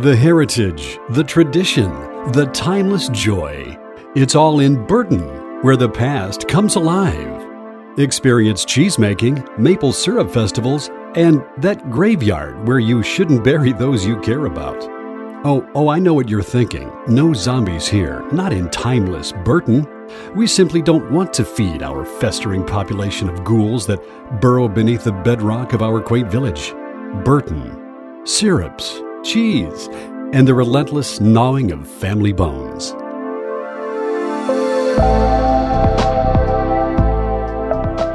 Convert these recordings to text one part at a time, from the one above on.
The heritage, the tradition, the timeless joy. It's all in Burton, where the past comes alive. Experience cheesemaking, maple syrup festivals, and that graveyard where you shouldn't bury those you care about. Oh, oh, I know what you're thinking. No zombies here, not in timeless Burton. We simply don't want to feed our festering population of ghouls that burrow beneath the bedrock of our quaint village. Burton. Syrups, cheese, and the relentless gnawing of family bones.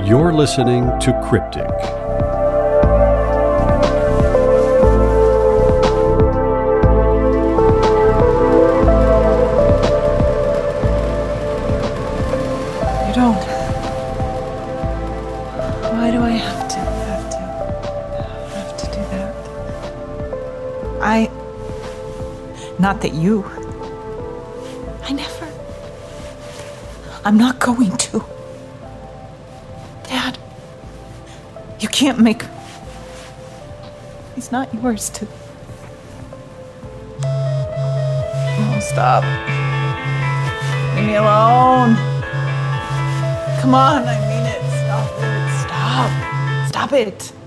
You're listening to Cryptic. Not that you. I never. I'm not going to. Dad, you can't make. He's not yours to. Oh, stop. Leave me alone. Come on, I mean it. Stop it. Stop. Stop it.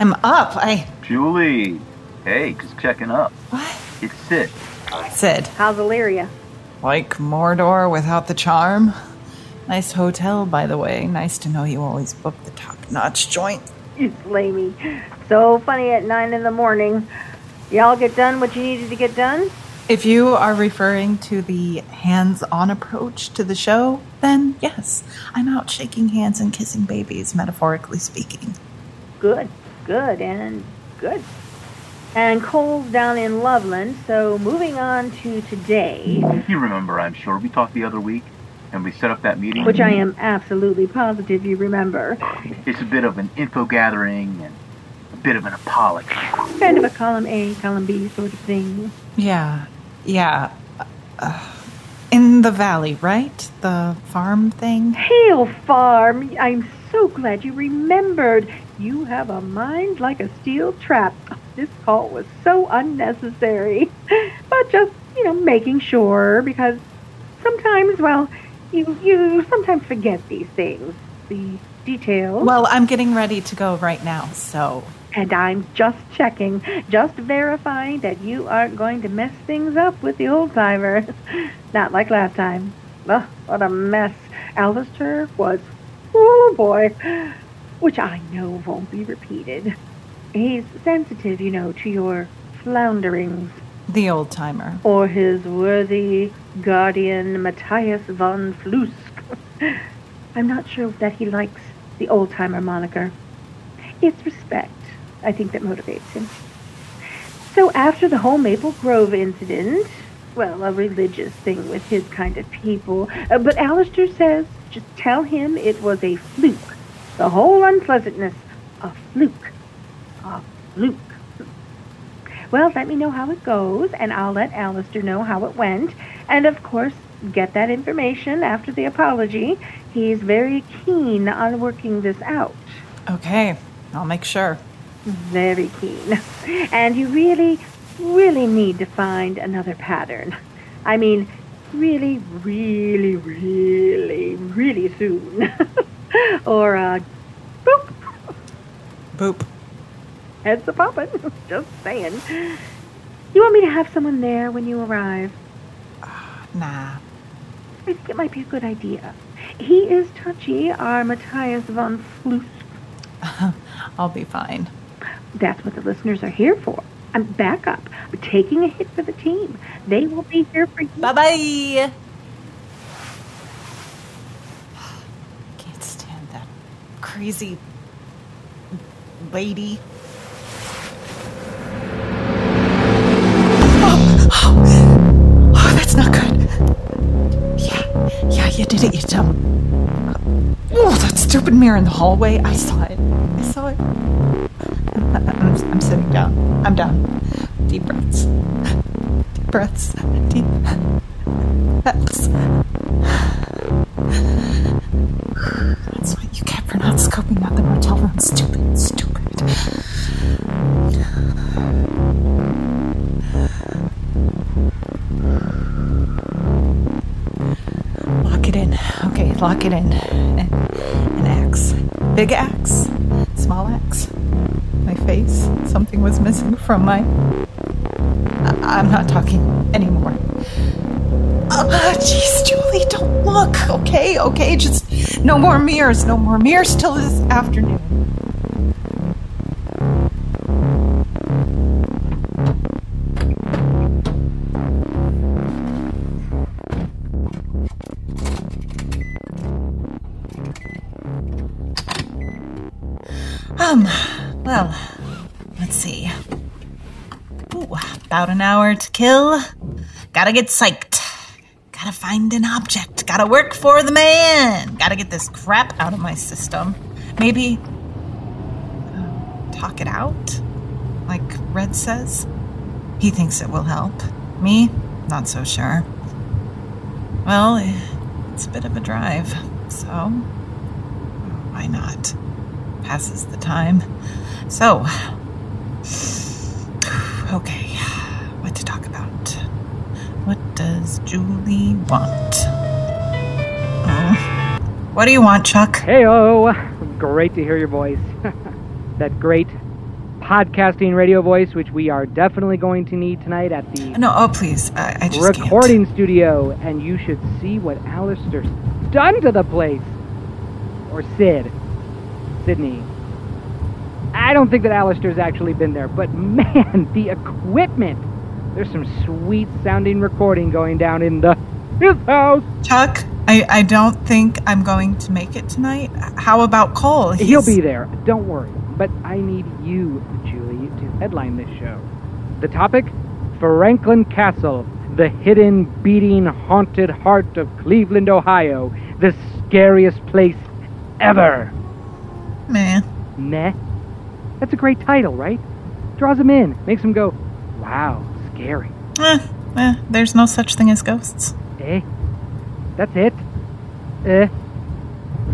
I'm up. I. Julie, hey, just checking up. What? It's Sid. Sid. How's Elyria? Like Mordor without the charm? Nice hotel, by the way. Nice to know you always book the top notch joint. You slay me. So funny at nine in the morning. Y'all get done what you needed to get done? If you are referring to the hands on approach to the show, then yes, I'm out shaking hands and kissing babies, metaphorically speaking. Good, good, and good. And Cole's down in Loveland, so moving on to today, You remember, I'm sure. We talked the other week and we set up that meeting. which I am absolutely positive you remember. It's a bit of an info gathering and a bit of an apology. Kind of a column A, column B sort of thing. Yeah, yeah. Uh, in the valley, right? The farm thing? Hale Farm, I'm so glad you remembered. You have a mind like a steel trap. This call was so unnecessary. But just, you know, making sure because sometimes, well, you, you sometimes forget these things, the details. Well, I'm getting ready to go right now, so. And I'm just checking, just verifying that you aren't going to mess things up with the old timer. Not like last time. Ugh, what a mess. Alistair was, oh boy, which I know won't be repeated. He's sensitive, you know, to your flounderings. The old timer. Or his worthy guardian, Matthias von Flusk. I'm not sure that he likes the old timer moniker. It's respect, I think, that motivates him. So after the whole Maple Grove incident, well, a religious thing with his kind of people, uh, but Alistair says just tell him it was a fluke. The whole unpleasantness, a fluke. A fluke. Well, let me know how it goes, and I'll let Alistair know how it went. And of course, get that information after the apology. He's very keen on working this out. Okay, I'll make sure. Very keen. And you really, really need to find another pattern. I mean, really, really, really, really soon. or, uh, boop, Boop. heads a poppin'. Just saying. You want me to have someone there when you arrive? Nah. I think it might be a good idea. He is touchy, our Matthias von Flusk. I'll be fine. That's what the listeners are here for. I'm back up. Taking a hit for the team. They will be here for you. Bye bye. Can't stand that crazy lady. Oh, oh, oh, that's not good. Yeah, yeah, you did it, you dumb. Oh, that stupid mirror in the hallway. I saw it. I saw it. I'm, I'm, I'm sitting down. I'm down. Deep breaths. Deep breaths. Deep breaths. You get for scoping out the motel room. Stupid, stupid. Lock it in. Okay, lock it in. An, axe. Big axe. Small axe. My face. Something was missing from my. I- I'm not talking anymore. Oh, jeez, Julie, don't look. Okay, okay, just no more mirrors. No more mirrors till this afternoon. Um, well, let's see. Ooh, about an hour to kill. Gotta get psyched. Gotta find an object. Gotta work for the man. Gotta get this crap out of my system. Maybe uh, talk it out, like Red says. He thinks it will help. Me, not so sure. Well, it's a bit of a drive, so why not? Passes the time. So, okay, what to talk about? Does Julie want? Oh. What do you want, Chuck? Heyo! Great to hear your voice. that great podcasting radio voice, which we are definitely going to need tonight at the No, oh please, I, I just recording studio. And you should see what Alistair's done to the place. Or Sid. Sydney. I don't think that Alistair's actually been there, but man, the equipment! There's some sweet sounding recording going down in the his house. Chuck, I, I don't think I'm going to make it tonight. How about Cole? He'll be there. Don't worry. But I need you, Julie, to headline this show. The topic? Franklin Castle, the hidden, beating, haunted heart of Cleveland, Ohio, the scariest place ever. Man. Meh. That's a great title, right? Draws them in, makes them go, wow, scary. Eh, eh, there's no such thing as ghosts. Eh? That's it? Eh?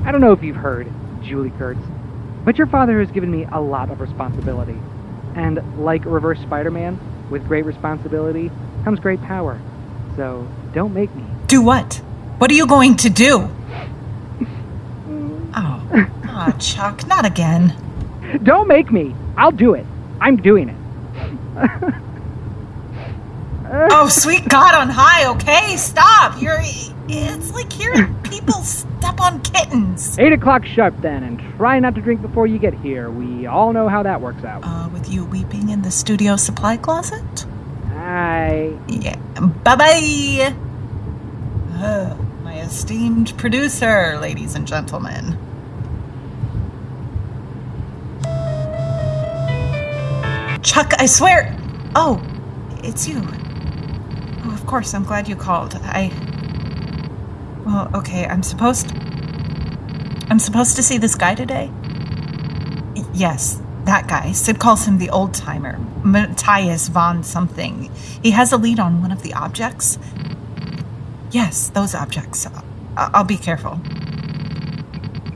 I don't know if you've heard, Julie Kurtz, but your father has given me a lot of responsibility. And like Reverse Spider Man, with great responsibility comes great power. So don't make me. Do what? What are you going to do? Oh, oh, Chuck, not again. Don't make me! I'll do it. I'm doing it. Oh, sweet God on high, okay? Stop. You're. It's like hearing people step on kittens. Eight o'clock sharp then, and try not to drink before you get here. We all know how that works out. Uh, with you weeping in the studio supply closet? I. Yeah. Bye bye. Uh, my esteemed producer, ladies and gentlemen. Chuck, I swear. Oh, it's you. Oh, of course, I'm glad you called. I. Well, okay, I'm supposed. I'm supposed to see this guy today? Yes, that guy. Sid calls him the old timer. Matthias von something. He has a lead on one of the objects. Yes, those objects. I'll be careful.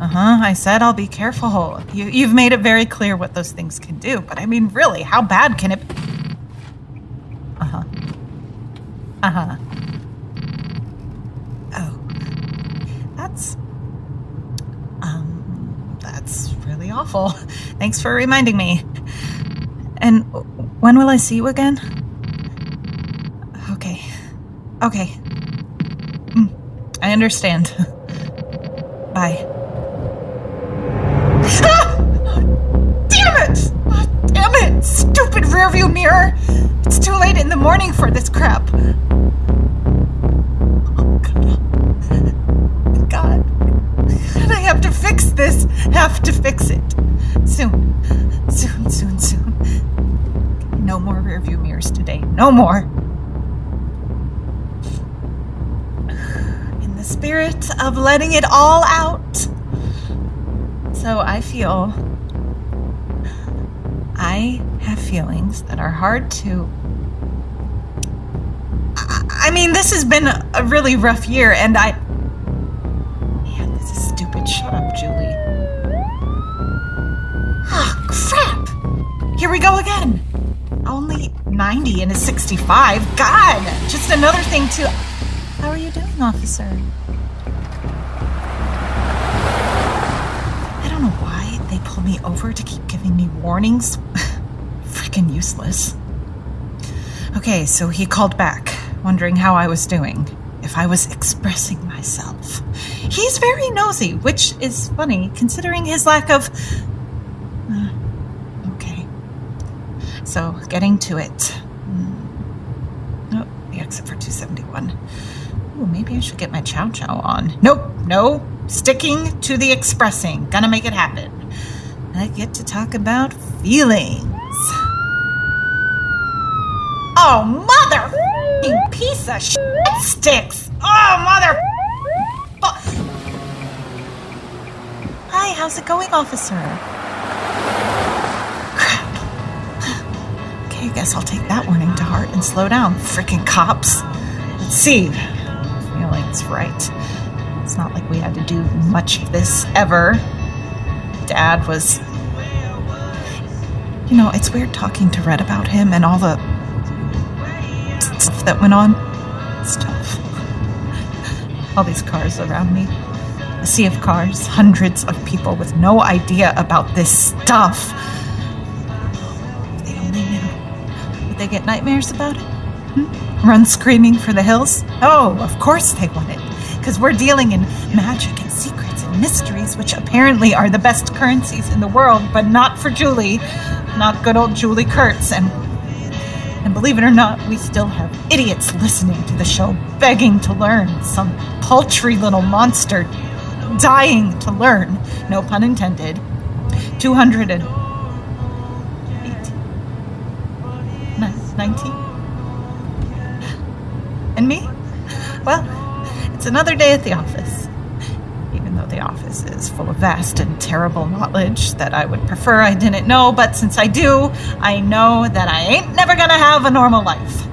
Uh huh. I said I'll be careful. You, you've made it very clear what those things can do, but I mean, really, how bad can it? Uh huh. Uh huh. Oh, that's um, that's really awful. Thanks for reminding me. And when will I see you again? Okay. Okay. Mm, I understand. Bye. Ah! Damn it! Ah, damn it! Stupid rearview mirror! It's too late in the morning for this crap. Oh, God. God. I have to fix this. Have to fix it. Soon. Soon, soon, soon. No more rearview mirrors today. No more. In the spirit of letting it all out. So I feel. I have feelings that are hard to I mean, this has been a, really rough year, and I. Man, this is stupid. Shut up, Julie. Ah, crap! Here we go again. Only 90 and a 65. God! Just another thing to. How are you doing, officer? I don't know why they pull me over to keep giving me warnings. Freaking useless. Okay, so he called back, wondering how I was doing, if I was expressing myself. He's very nosy, which is funny considering his lack of. Uh, okay. So, getting to it. Mm. Oh, the exit for 271. Ooh, maybe I should get my chow chow on. Nope, no. Sticking to the expressing. Gonna make it happen. I get to talk about feelings. Oh, mother piece of shit sticks. Oh, mother. Hi, how's it going, officer? Crap. Okay, I guess I'll take that warning to heart and slow down, freaking cops. Let's see. Feelings right. It's not like we had to do much of this ever. Dad was. You know, it's weird talking to Red about him and all the stuff that went on. Tough. All these cars around me. A sea of cars, hundreds of people with no idea about this stuff. If they only knew. Would they get nightmares about it? Hmm? Run screaming for the hills? Oh, of course they would it. Because we're dealing in magic and secrets and mysteries, which apparently are the best currencies in the world, but not for Julie. Not good old Julie Kurtz. And and believe it or not, we still have idiots listening to the show, begging to learn. Some paltry little monster dying to learn. No pun intended. 200 and 19? And me? Well, it's another day at the office. Office is full of vast and terrible knowledge that I would prefer I didn't know, but since I do, I know that I ain't never gonna have a normal life.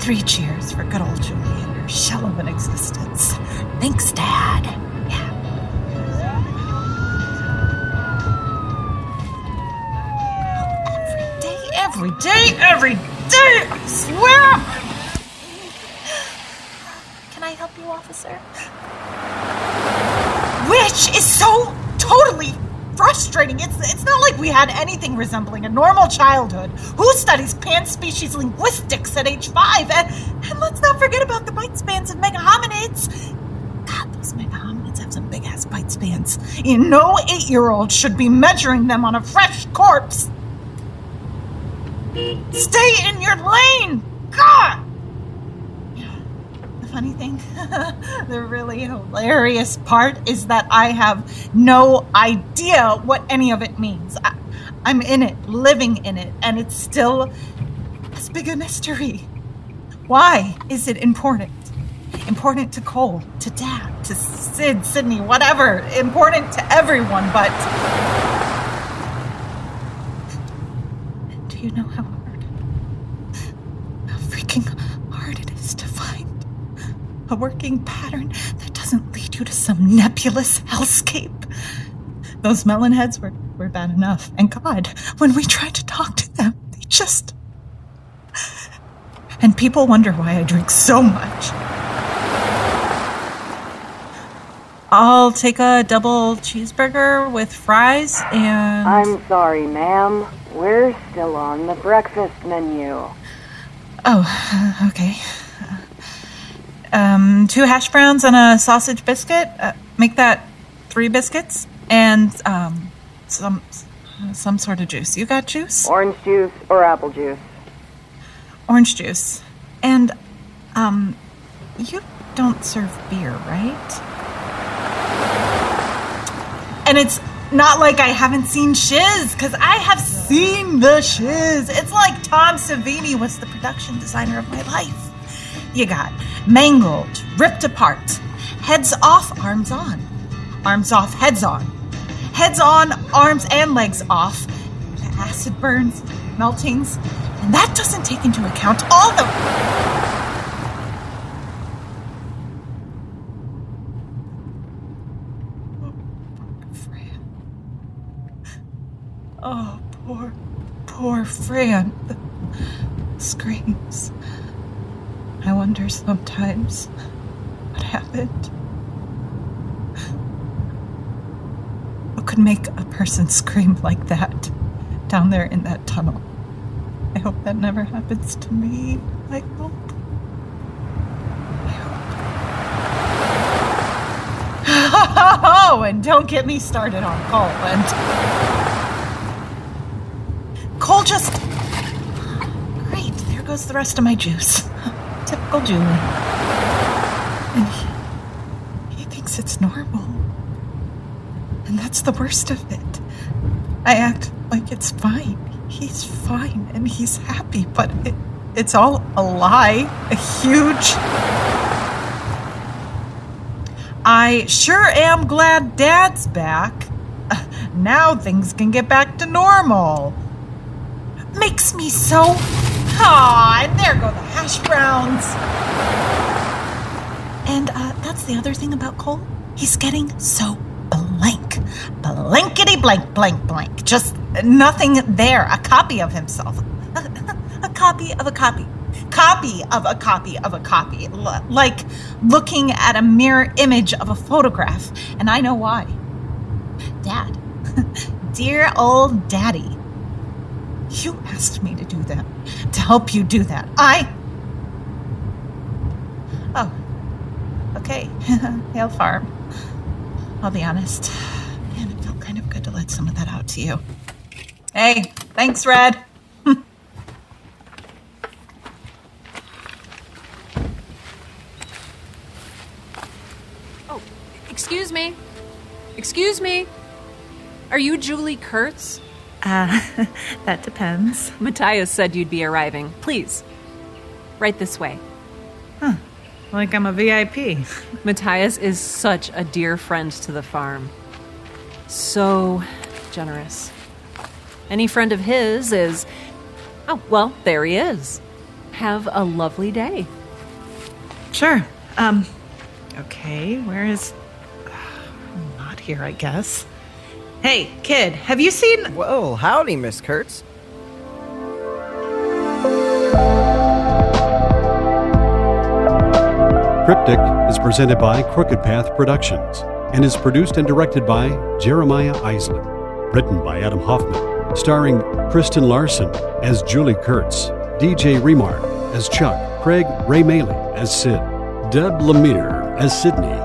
Three cheers for good old Julie and her shell of an existence. Thanks, Dad. Yeah. Oh, every day, every day, every day, I swear! Can I help you, officer? Which is so totally frustrating. It's it's not like we had anything resembling a normal childhood. Who studies pan-species linguistics at age five? And, and let's not forget about the bite spans of mega hominids. God, those mega hominids have some big ass bite spans. And no eight-year-old should be measuring them on a fresh corpse. Stay in your lane! God! Funny thing, the really hilarious part is that I have no idea what any of it means. I, I'm in it, living in it, and it's still as big a mystery. Why is it important? Important to Cole, to Dad, to Sid, Sydney, whatever. Important to everyone, but. Do you know? How freaking hard it is to find a working pattern that doesn't lead you to some nebulous hellscape. Those melon heads were, were bad enough. And God, when we tried to talk to them, they just. And people wonder why I drink so much. I'll take a double cheeseburger with fries and. I'm sorry, ma'am. We're still on the breakfast menu. Oh, okay. Um, two hash browns and a sausage biscuit. Uh, make that three biscuits and um, some some sort of juice. You got juice? Orange juice or apple juice? Orange juice. And um, you don't serve beer, right? And it's not like I haven't seen Shiz, because I have seen the Shiz. It's like Tom Savini was the production designer of my life you got mangled, ripped apart, heads off, arms on, arms off, heads on, heads on, arms and legs off, acid burns, meltings, and that doesn't take into account all the. Oh, poor poor, Fran. Scream wonder sometimes what happened. What could make a person scream like that down there in that tunnel? I hope that never happens to me. I hope. Oh, and don't get me started on Cole. And Cole just. Great, there goes the rest of my juice. Typical Julie. And he, he thinks it's normal. And that's the worst of it. I act like it's fine. He's fine and he's happy, but it, it's all a lie. A huge. I sure am glad Dad's back. Now things can get back to normal. Makes me so. Ah, and there go the hash browns. And uh, that's the other thing about Cole. He's getting so blank. Blankety blank, blank, blank. Just nothing there. A copy of himself. a copy of a copy. Copy of a copy of a copy. L- like looking at a mirror image of a photograph. And I know why. Dad. Dear old daddy. You asked me to do that. To help you do that. I. Oh. Okay. Hale Farm. I'll be honest. Man, it felt kind of good to let some of that out to you. Hey, thanks, Red. Oh, excuse me. Excuse me. Are you Julie Kurtz? Uh, that depends. Matthias said you'd be arriving. Please. Right this way. Huh. Like I'm a VIP. Matthias is such a dear friend to the farm. So generous. Any friend of his is. Oh, well, there he is. Have a lovely day. Sure. Um, okay, where is. Not here, I guess. Hey, kid, have you seen. Whoa, howdy, Miss Kurtz. Cryptic is presented by Crooked Path Productions and is produced and directed by Jeremiah Isley. Written by Adam Hoffman, starring Kristen Larson as Julie Kurtz, DJ Remar as Chuck, Craig Ray Maley as Sid, Deb Lemire as Sydney,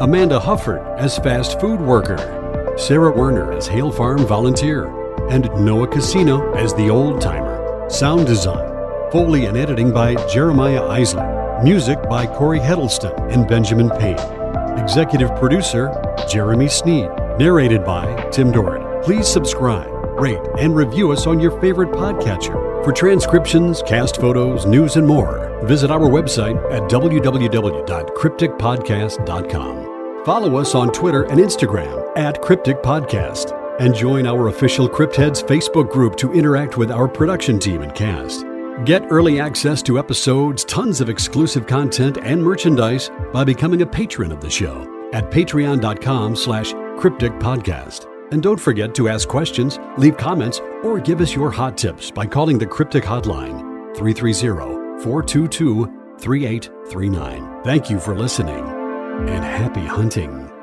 Amanda Hufford as fast food worker, Sarah Werner as Hale Farm volunteer, and Noah Casino as the old timer. Sound design, Foley and editing by Jeremiah Isley. Music by Corey Heddleston and Benjamin Payne. Executive producer Jeremy Sneed. Narrated by Tim Doran. Please subscribe, rate, and review us on your favorite podcatcher. For transcriptions, cast photos, news, and more, visit our website at www.crypticpodcast.com. Follow us on Twitter and Instagram at Cryptic Podcast and join our official Crypt Heads Facebook group to interact with our production team and cast. Get early access to episodes, tons of exclusive content, and merchandise by becoming a patron of the show at patreon.com slash cryptic podcast. And don't forget to ask questions, leave comments, or give us your hot tips by calling the Cryptic Hotline 330-422-3839. Thank you for listening and happy hunting.